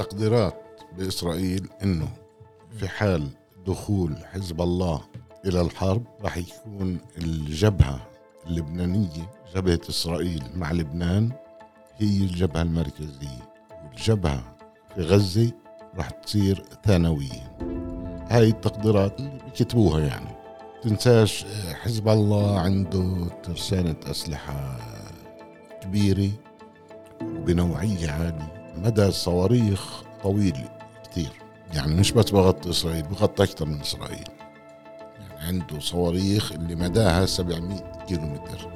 التقديرات بإسرائيل أنه في حال دخول حزب الله إلى الحرب راح يكون الجبهة اللبنانية جبهة إسرائيل مع لبنان هي الجبهة المركزية والجبهة في غزة راح تصير ثانوية. هاي التقديرات اللي بكتبوها يعني. تنساش حزب الله عنده ترسانة أسلحة كبيرة وبنوعية عالية. مدى الصواريخ طويل كثير يعني مش بس بغطي إسرائيل بغطي أكثر من إسرائيل. يعني عنده صواريخ اللي مداها 700 كيلو متر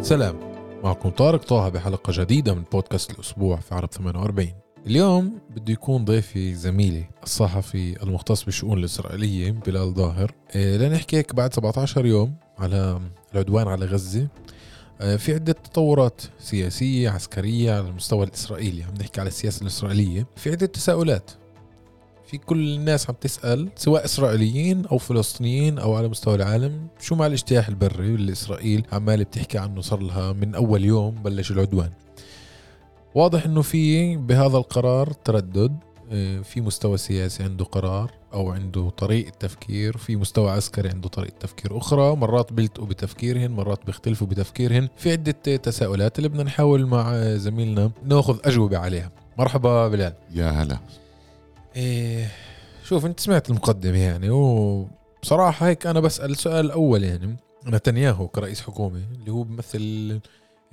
سلام. معكم طارق طه بحلقة جديدة من بودكاست الأسبوع في عرب 48 اليوم بده يكون ضيفي زميلي الصحفي المختص بالشؤون الإسرائيلية بلال ظاهر. إيه، لنحكي هيك بعد 17 يوم على العدوان على غزة. آه، في عدة تطورات سياسية عسكرية على المستوى الإسرائيلي. عم نحكي على السياسة الإسرائيلية. في عدة تساؤلات. في كل الناس عم تسأل سواء إسرائيليين أو فلسطينيين أو على مستوى العالم شو مع الاجتياح البري اللي إسرائيل عمالة بتحكي عنه صار لها من أول يوم بلش العدوان؟ واضح إنه في بهذا القرار تردد. آه، في مستوى سياسي عنده قرار. أو عنده طريقة تفكير في مستوى عسكري عنده طريقة تفكير أخرى. مرات بيلتقوا بتفكيرهن مرات بيختلفوا بتفكيرهن في عدة تساؤلات اللي بدنا نحاول مع زميلنا ناخذ أجوبة عليها. مرحبا بلال. يا هلا. إيه شوف أنت سمعت المقدمة يعني وبصراحه هيك أنا بسأل سؤال أول يعني. نتنياهو كرئيس حكومة اللي هو بيمثل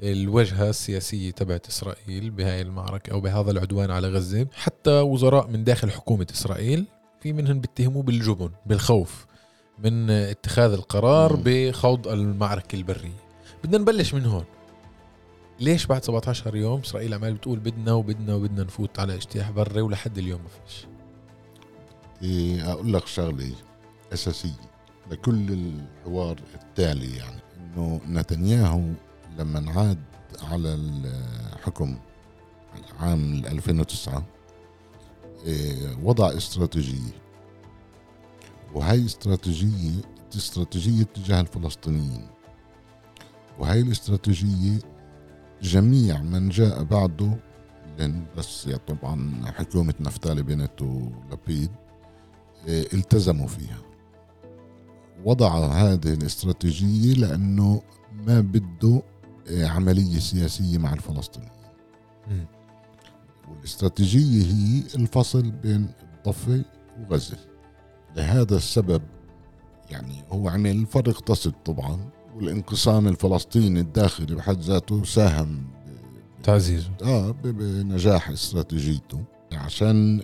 الوجهة السياسية تبعت إسرائيل بهاي المعركة أو بهذا العدوان على غزة حتى وزراء من داخل حكومة إسرائيل في منهم بيتهموه بالجبن بالخوف من اتخاذ القرار مم. بخوض المعركة البرية. بدنا نبلش من هون. ليش بعد 17 يوم إسرائيل عمال بتقول بدنا وبدنا وبدنا نفوت على اجتياح بري ولحد اليوم ما فيش؟ إيه أقول لك شغلة أساسية لكل الحوار التالي يعني إنه نتنياهو لما عاد على الحكم عام 2009 إيه، وضع استراتيجية وهي استراتيجية استراتيجية تجاه الفلسطينيين. وهي الاستراتيجية جميع من جاء بعده لأن بس يعني طبعا حكومة نفتالي بنت ولبيد إيه، التزموا فيها. وضع هذه الاستراتيجية لأنه ما بده إيه، عملية سياسية مع الفلسطينيين. والاستراتيجية هي الفصل بين الضفة وغزة. لهذا السبب يعني هو عمل فرق اقتصد طبعا والانقسام الفلسطيني الداخلي بحد ذاته ساهم تعزيزه. آه بنجاح استراتيجيته. عشان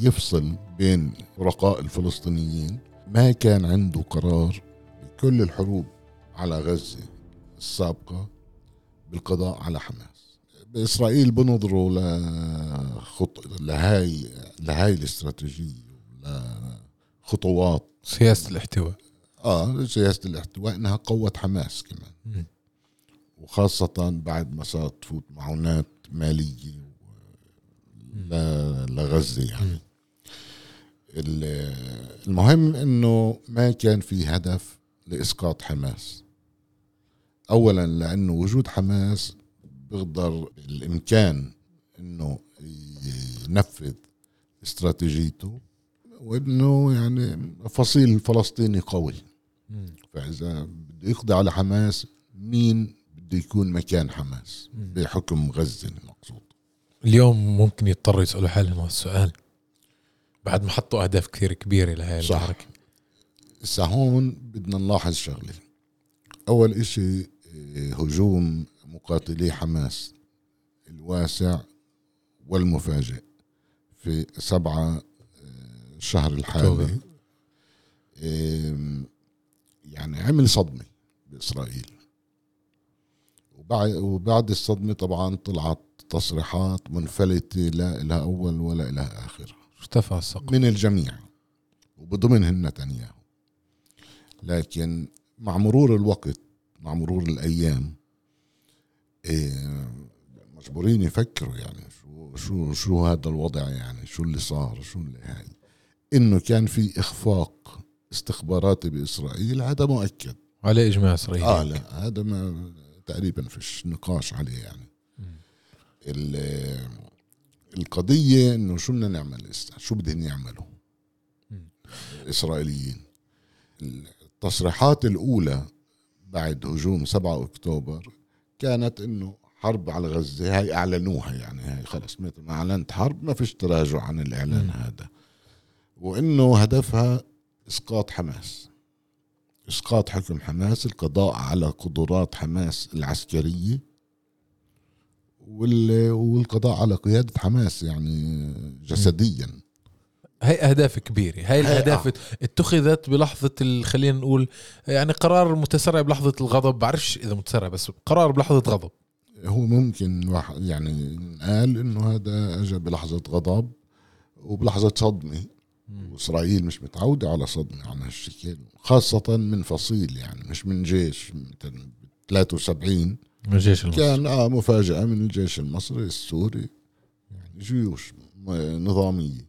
يفصل بين فرقاء الفلسطينيين ما كان عنده قرار بكل الحروب على غزة السابقة بالقضاء على حماس. بإسرائيل بنظروا لخط... لهاي لهاي الاستراتيجية لخطوات. سياسة الاحتواء. آه سياسة الاحتواء إنها قوت حماس كمان. مم. وخاصة بعد ما صارت تفوت معونات مالية ل- لغزة يعني. ال- المهم إنه ما كان في هدف لإسقاط حماس. اولا لأنه وجود حماس بيقدر الإمكان إنه ينفذ استراتيجيته. وإنه يعني فصيل فلسطيني قوي. مم. فإذا بده يقضي على حماس مين بده يكون مكان حماس. بحكم غزة المقصود. اليوم ممكن يضطروا يسألوا حالهم هذا السؤال. بعد ما حطوا أهداف كثير كبيرة لهي صح. المعركة. هسا هون بدنا نلاحظ شغلة. أول إشي إيه، هجوم مقاتلي حماس الواسع والمفاجئ في سبعة آه، الشهر الحالي. يعني عمل صدمة بإسرائيل. وبعد وبعد الصدمة طبعا طلعت تصريحات منفلتة لا لها أول ولا لها آخر. ارتفع السقف من الجميع وبضمنهم نتنياهو. لكن مع مرور الوقت مع مرور الأيام إيه، مجبورين يفكروا يعني شو شو شو هذا الوضع يعني شو اللي صار شو اللي هاي. إنه كان في إخفاق استخباراتي بإسرائيل هذا مؤكد. عليه إجماع إسرائيلي. آه لا هذا ما تقريبا فيش نقاش عليه يعني. القضية إنه شو بدنا نعمل؟ شو بدهم يعملوا. الإسرائيليين. التصريحات الأولى بعد هجوم 7 أكتوبر كانت إنه حرب على غزة. هاي أعلنوها يعني. هاي خلص مثل ما أعلنت حرب ما فيش تراجع عن الإعلان مم. هذا. وإنه هدفها إسقاط حماس. إسقاط حكم حماس القضاء على قدرات حماس العسكرية وال- والقضاء على قيادة حماس يعني جسديا. هي أهداف كبيرة. هاي هي- الأهداف آه. اتخذت بلحظة خلينا نقول يعني قرار متسرع بلحظة الغضب. بعرفش إذا متسرع بس قرار بلحظة غضب. هو ممكن واحد يعني قال إنه هذا اجى بلحظة غضب وبلحظة صدمة. وإسرائيل مش متعودة على صدمة عن هالشكل خاصة من فصيل يعني مش من جيش مثلا 73 من الجيش المصري. كان آه مفاجأة من الجيش المصري السوري يعني جيوش نظامية.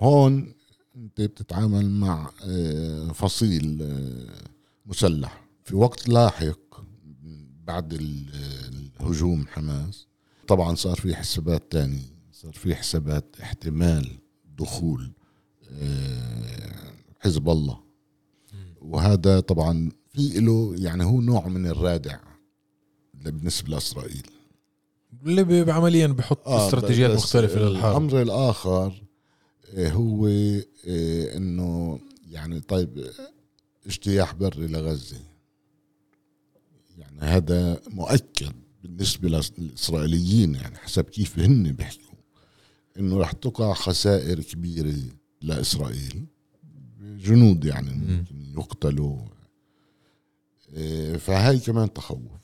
هون انت بتتعامل مع آه، فصيل آه، مسلح. في وقت لاحق بعد ال- الهجوم حماس طبعا صار في حسابات تانية صار في حسابات احتمال دخول آه، حزب الله. وهذا طبعا في له يعني هو نوع من الرادع بالنسبة لإسرائيل. اللي عمليا بحط آه، استراتيجيات مختلفة للحرب. الأمر الآخر آه، هو آه، إنه يعني طيب آه، اجتياح بري لغزة. يعني هذا مؤكد بالنسبة للإسرائيليين يعني حسب كيف هن بيحكوا إنه رح تقع خسائر كبيرة لإسرائيل جنود يعني ممكن يقتلوا. آه، فهاي كمان تخوف.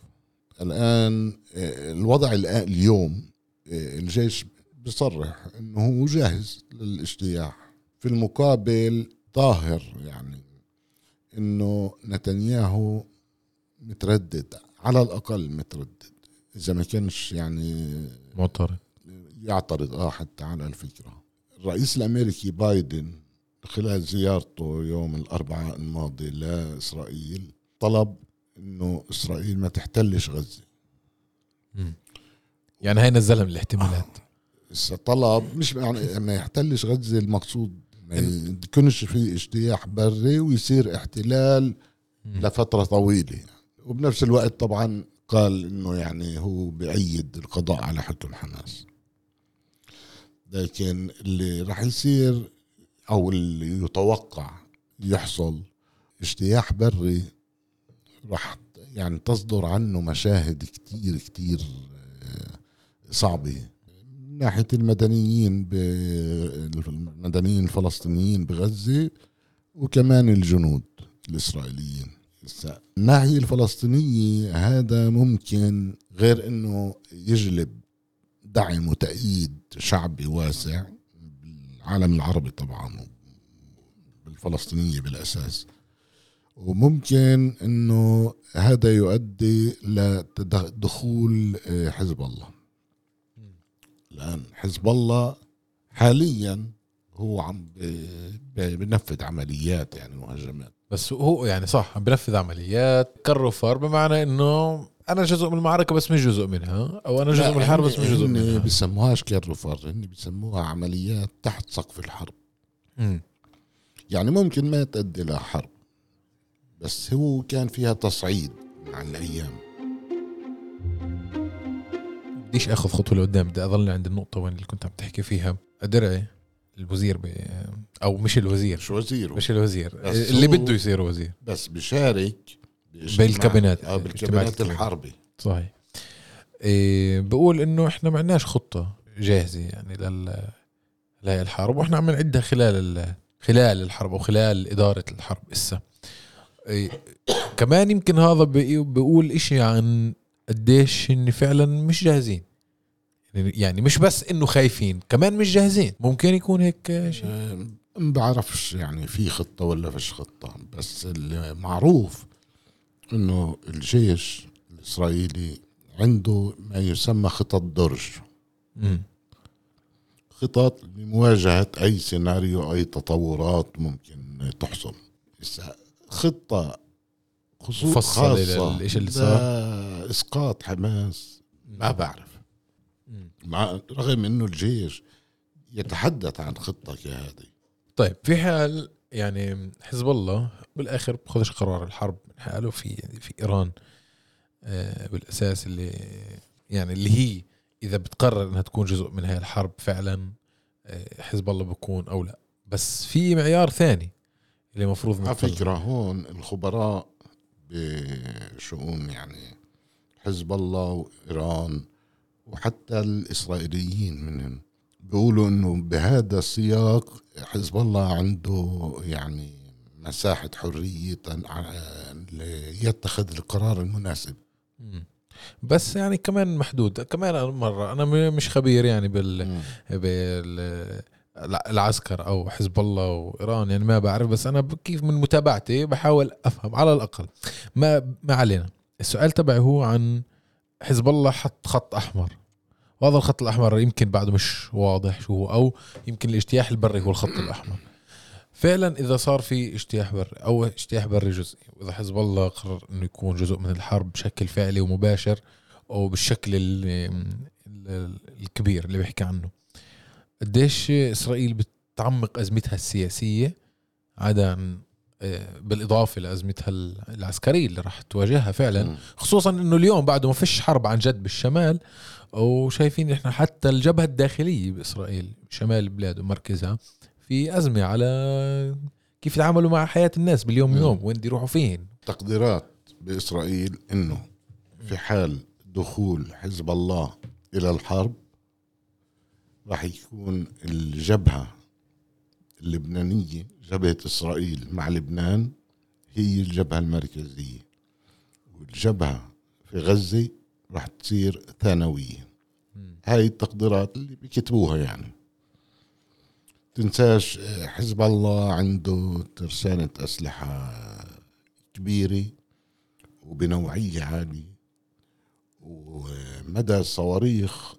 الآن آه، الوضع الآن اليوم آه، الجيش بصرح إنه هو جاهز للاجتياح في المقابل ظاهر يعني إنه نتنياهو متردد على الأقل متردد. إذا ما كانش يعني معترض. يعترض آه حتى على الفكرة. الرئيس الأمريكي بايدن خلال زيارته يوم الأربعاء الماضي لإسرائيل طلب إنه إسرائيل ما تحتلش غزة. يعني هاي نزلها من الاحتمالات. هسه طلب مش يعني ما يحتلش غزة المقصود ما يكونش في اجتياح بري ويصير احتلال. لفترة طويلة وبنفس الوقت طبعا قال إنه يعني هو بأيد القضاء على حكم حماس. لكن اللي راح يصير أو اللي يتوقع يحصل اجتياح بري راح يعني تصدر عنه مشاهد كتير كتير آه، صعبة. من ناحية المدنيين ب- المدنيين الفلسطينيين بغزة وكمان الجنود الإسرائيليين. هسا الناحية الفلسطينية هذا ممكن غير إنه يجلب دعم وتأييد شعبي واسع بالعالم العربي طبعا بالفلسطينية بالأساس. وممكن إنه هذا يؤدي لدخول آه، حزب الله. الان حزب الله حاليا هو عم بنفذ عمليات يعني وهجمات بس هو يعني صح عم بنفذ عمليات. كالرفار بمعنى إنه أنا جزء من المعركة بس مش جزء منها أو أنا جزء من الحرب بس مش جزء منها. بيسموهاش كالرفار هن بيسموها عمليات تحت سقف الحرب. مم. يعني ممكن ما تؤدي لحرب بس هو كان فيها تصعيد مع الأيام. بديش آخذ خطوة لقدام بدي اضل عند النقطة وين اللي كنت عم تحكي فيها. درعي الوزير ب... أو مش الوزير. مش وزير مش الوزير. اللي بده يصير وزير. بس بإجتماع- بالكابينات. آه بالكابينات الكابينات. الحربي. صحيح. إيه بقول إنه إحنا ما عندناش خطة جاهزة يعني لل لهي الحرب وإحنا عم نعدها خلال ال... خلال الحرب أو خلال إدارة الحرب إسا. إيه كمان يمكن هذا بي- بيقول إشي عن قديش ان فعلا مش جاهزين. يعني- مش بس إنه خايفين كمان مش جاهزين. ممكن يكون هيك شيء. ما بعرفش يعني في خطة ولا فيش خطة بس المعروف إنه الجيش الإسرائيلي عنده ما يسمى خطط درج. مم. خطط لمواجهة أي سيناريو أي تطورات ممكن تحصل. هسا خطة خصوص مفصلة خاصة للإشي اللي صار؟ إسقاط حماس ما بعرف. مع رغم إنه الجيش يتحدث عن خطة كهذه طيب في حال يعني حزب الله بالآخر بخذش قرار الحرب من حاله في في إيران آه، بالأساس اللي يعني اللي هي إذا بتقرر إنها تكون جزء من هاي الحرب فعلا آه، حزب الله بكون أو لا بس في معيار ثاني اللي المفروض على. فكرة هون الخبراء بشؤون يعني حزب الله وإيران وحتى الإسرائيليين منهم بيقولوا إنه بهذا السياق حزب الله عنده يعني مساحة حرية ع- ليتخذ القرار المناسب. بس يعني كمان محدود كمان مرة أنا مش خبير يعني بال بال العسكر أو حزب الله وإيران يعني ما بعرف بس أنا كيف من متابعتي بحاول أفهم على الأقل. ما ما علينا. السؤال تبعي هو عن حزب الله حط خط أحمر. وهذا الخط الأحمر يمكن بعده مش واضح شو هو أو يمكن الاجتياح البري هو الخط الأحمر. فعلا إذا صار في اجتياح بري أو اجتياح بري جزئي واذا حزب الله قرر إنه يكون جزء من الحرب بشكل فعلي ومباشر أو بالشكل ال- ال- الكبير اللي بيحكي عنه قديش إسرائيل بتعمق أزمتها السياسية عدا آه، بالإضافة لأزمتها العسكرية اللي راح تواجهها فعلا. خصوصا إنه اليوم بعده ما فيش حرب عن جد بالشمال وشايفين إحنا حتى الجبهة الداخلية بإسرائيل شمال البلاد ومركزها في أزمة على كيف يتعاملوا مع حياة الناس باليوم. يوم وين يروحوا فين تقديرات بإسرائيل أنه في حال دخول حزب الله إلى الحرب راح يكون الجبهة اللبنانية جبهة إسرائيل مع لبنان هي الجبهة المركزية. والجبهة في غزة راح تصير ثانوية. هاي التقديرات اللي بيكتبوها يعني. تنساش آه، حزب الله عنده ترسانة أسلحة كبيرة وبنوعية عالية ومدى الصواريخ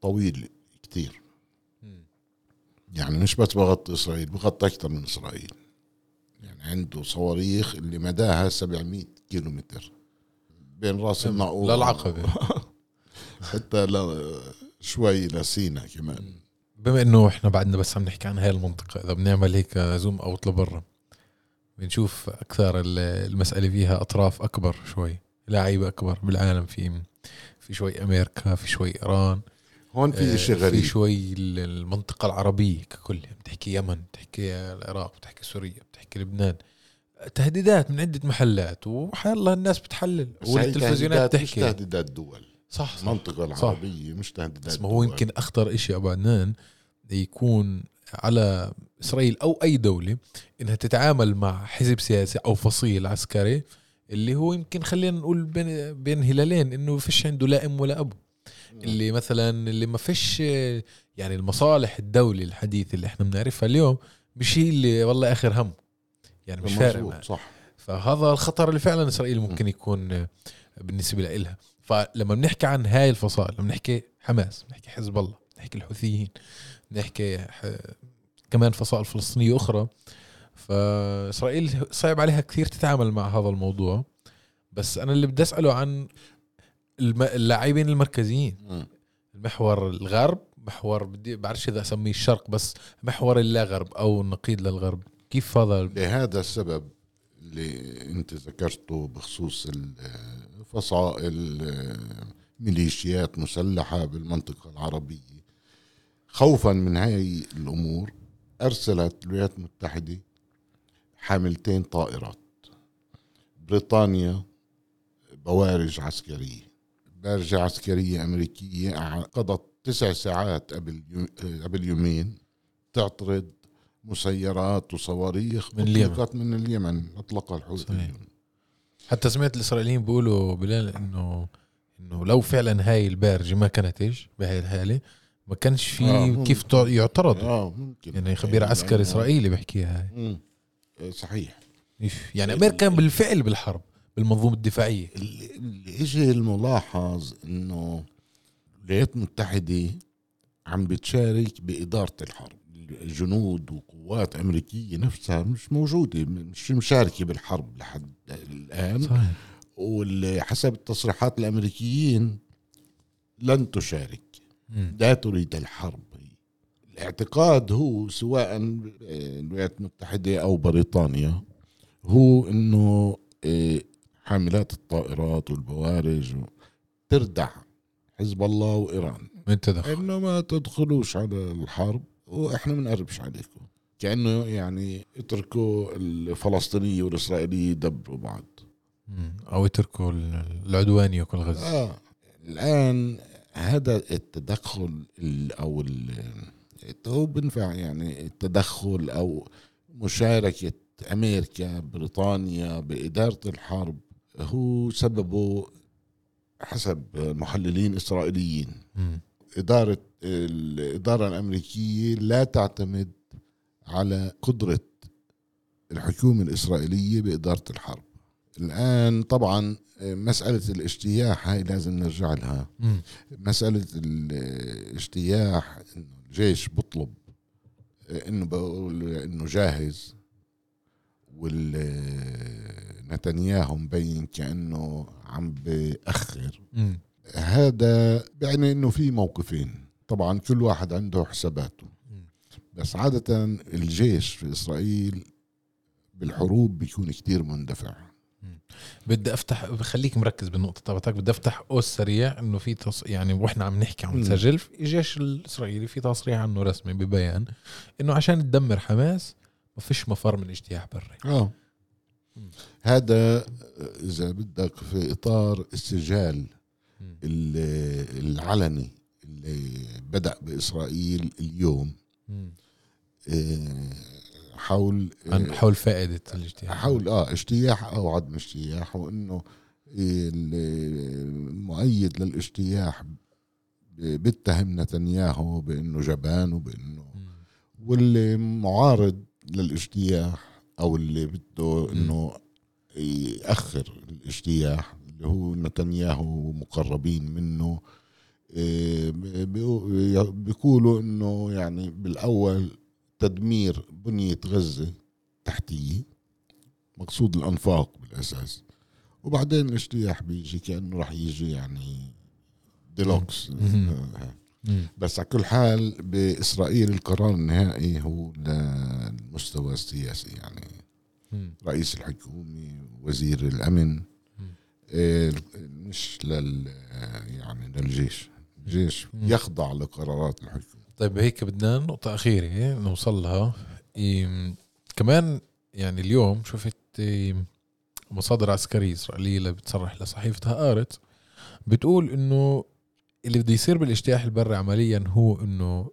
طويل كتير. يعني مش بس بغطي إسرائيل بغطي أكثر من إسرائيل. يعني عنده صواريخ اللي مداها 700 كيلو متر بين رأس الناقور للعقبة. حتى ل- شوي لسينا كمان. بما إنه إحنا بعدنا بس عم نحكي عن هاي المنطقة إذا بنعمل هيك زوم أوت لبرا بنشوف أكثر ال- المسألة فيها أطراف أكبر شوي لعيبة أكبر بالعالم في في شوي أمريكا في شوي إيران هون في آه، في غريب. شوي ال- المنطقة العربية ككل بتحكي يمن بتحكي العراق بتحكي سوريا بتحكي لبنان. تهديدات من عدة محلات وحيا الله الناس بتحلل والتلفزيونات تهديدات مش تهديدات دول. صح صح. المنطقة صح. العربية مش تهديدات بس ما هو. يمكن أخطر إشي ابو عدنان يكون على إسرائيل أو أي دولة إنها تتعامل مع حزب سياسي أو فصيل عسكري اللي هو يمكن خلينا نقول بين بين هلالين إنه فيش عنده لا أم ولا ابو اللي مثلا اللي ما فيش يعني المصالح الدولة الحديثة اللي إحنا بنعرفها اليوم مش هي اللي والله آخر هم. يعني مش فارق. صح. فهذا الخطر اللي فعلا إسرائيل ممكن يكون بالنسبة لها فلما بنحكي عن هاي الفصائل لما بنحكي حماس بنحكي حزب الله بنحكي الحوثيين بنحكي ح- كمان فصائل فلسطينية أخرى فإسرائيل صعب عليها كثير تتعامل مع هذا الموضوع. بس أنا اللي بدي أسأله عن اللاعبين المركزيين. مم. المحور الغرب محور بدي بعرفش إذا أسميه الشرق بس محور اللا غرب أو النقيض للغرب. كيف هذا؟ لهذا السبب اللي أنت ذكرته بخصوص الفصائل ميليشيات مسلحة بالمنطقة العربية. خوفا من هاي الأمور أرسلت الولايات المتحدة حاملتين طائرات. بريطانيا بوارج عسكرية. بارجة عسكرية أمريكية قضت تسع ساعات قبل يو- قبل يومين تعترض مسيرات وصواريخ من اليمن. من اليمن أطلقها صحيح. الحوثيين حتى سمعت الإسرائيليين بيقولوا بلال انه إنه لو فعلا هاي البارجه ما كانتش بهاي الحالة ما كانش في آه، آه. كيف يعترضوا آه ممكن يعني خبير عسكري إسرائيلي بيحكيها هاي. آه، صحيح. يعني أمريكا بالفعل بالحرب بالمنظومة الدفاعية. اللي اجى الملاحظ إنه الولايات المتحدة عم بتشارك بإدارة الحرب. الجنود وقوات أمريكية نفسها مش موجودة مش مشاركة بالحرب لحد الآن. صحيح. وحسب التصريحات الأمريكيين لن تشارك. مم. لا تريد الحرب. الاعتقاد هو سواء الولايات المتحدة أو بريطانيا هو إيه، حاملات الطائرات والبوارج تردع حزب الله وإيران. من تدخل؟ إنه ما تدخلوش على الحرب وإحنا ما بنقربش عليكم. كأنه يعني اتركوا الفلسطينية والإسرائيلية يدبروا بعض. أو يتركوا ال- العدوان يأكل غزة. آه. الآن هذا التدخل ال- أو ال- هو بنفع يعني التدخل أو مشاركة أمريكا بريطانيا بإدارة الحرب هو سببه حسب محللين إسرائيليين. مم. إدارة الإدارة الأمريكية لا تعتمد على قدرة الحكومة الإسرائيلية بإدارة الحرب. الآن طبعا مسألة الاجتياح هاي لازم نرجع لها. مسألة الاجتياح إنه الجيش بطلب إنه بقول إنه جاهز والنتنياهو مبين كأنه عم بأخر مم. هذا يعني إنه في موقفين طبعا كل واحد عنده حساباته. بس عادة الجيش في إسرائيل بالحروب بيكون كتير مندفع بدي أفتح بخليك مركز بالنقطة تبعتك بدي أفتح قوس سريع إنه في تص... يعني وإحنا عم نحكي عم. نسجل الجيش الإسرائيلي في تصريح عنه رسمي ببيان إنه عشان تدمر حماس ما فيش مفر من اجتياح بري آه. هذا إذا بدك في إطار السجال العلني اللي بدأ بإسرائيل اليوم. آه، حول عن حول فائدة الاجتياح حول آه اجتياح أو عدم اجتياح وإنه المؤيد للاجتياح بيتهم نتنياهو بإنه جبان وبإنه مم. واللي معارض للاجتياح أو اللي بده إنه يأخر الاجتياح اللي هو نتنياهو ومقربين منه إيه، بيقو- بيقولوا إنه يعني بالأول تدمير بنية غزة تحتية مقصود الأنفاق بالأساس وبعدين الاجتياح بيجي كأنه راح يجي يعني ديلوكس. آه. بس على كل حال بإسرائيل القرار النهائي هو للمستوى السياسي يعني. رئيس الحكومة وزير الأمن. آه، مش لل يعني للجيش الجيش. يخضع لقرارات الحكومة طيب هيك بدنا نقطة أخيرة نوصل لها إيه كمان يعني اليوم شفت إيه مصادر عسكرية إسرائيلية اللي بتصرح لصحيفة هآرت بتقول إنه اللي بده يصير بالاجتياح البري عمليا هو إنه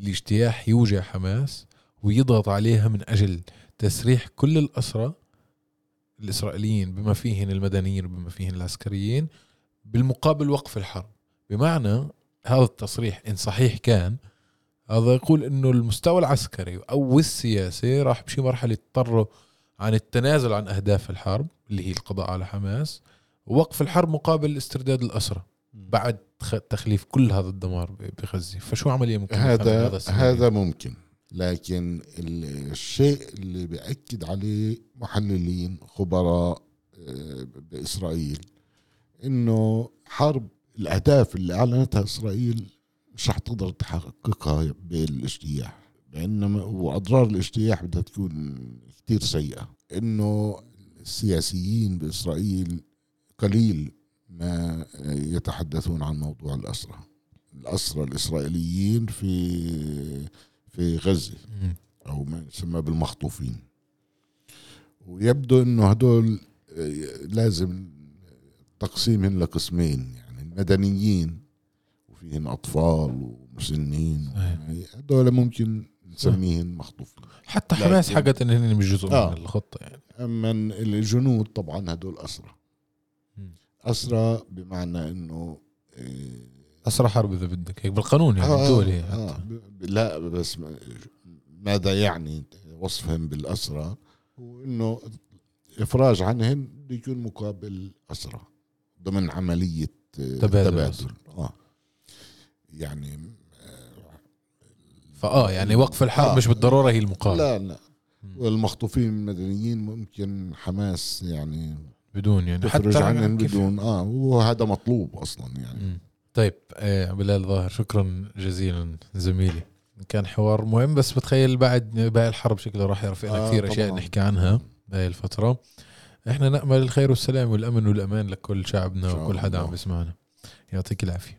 الاجتياح يوجع حماس ويضغط عليها من أجل تسريح كل الأسرى الإسرائيليين بما فيهن المدنيين وبما فيهن العسكريين بالمقابل وقف الحرب. بمعنى هذا التصريح إن صحيح كان هذا يقول إنه المستوى العسكري أو السياسي راح بشي مرحلة يضطروا عن التنازل عن أهداف الحرب اللي هي القضاء على حماس ووقف الحرب مقابل استرداد الاسرى بعد تخ- تخليف كل هذا الدمار بغزة فشو عملية ممكن هذا السيناريو؟ هذا ممكن لكن ال- الشيء اللي بأكد عليه محللين خبراء آه، بإسرائيل إنه حرب الأهداف اللي أعلنتها إسرائيل مش رح تقدر تحققها بالاجتياح بينما وأضرار الاجتياح بدها تكون كتير سيئة إنه السياسيين بإسرائيل قليل ما يتحدثون عن موضوع الأسرة الأسرى الإسرائيليين في في غزة. أو ما يسمى بالمخطوفين ويبدو إنه هدول آه، لازم تقسيمهم لقسمين يعني المدنيين وفيهم أطفال ومسنين. هدول ممكن نسميهم مخطوفين حتى حماس حكت ان هن مش جزء آه. من الخطة يعني أما الجنود طبعا هدول أسرى مم. أسرى بمعنى إنه آه، أسرى حرب إذا بدك هيك بالقانون يعني آه الدولي آه حتى. ب- لا بس ماذا يعني وصفهم بالأسرى هو إنه إفراج عنهم بده يكون مقابل أسرى ضمن عملية آه، تبادل تبادل. آه يعني فآه يعني وقف الحرب آه. مش بالضرورة هي المقابل لا لا. والمخطوفين المدنيين ممكن حماس يعني بدون يعني. تخرج حتى عنهم كيف- بدون. آه وهذا مطلوب أصلا يعني. مم. طيب آه بلال ظاهر شكرا جزيلا زميلي. كان حوار مهم بس بتخيل بعد باقي الحرب شكله راح يرفع لنا آه، كثير أشياء طبعاً. نحكي عنها بهاي الفترة. إحنا نأمل الخير والسلام والأمن والأمان لكل شعبنا وكل حدا. عم بيسمعنا. يعطيك العافية.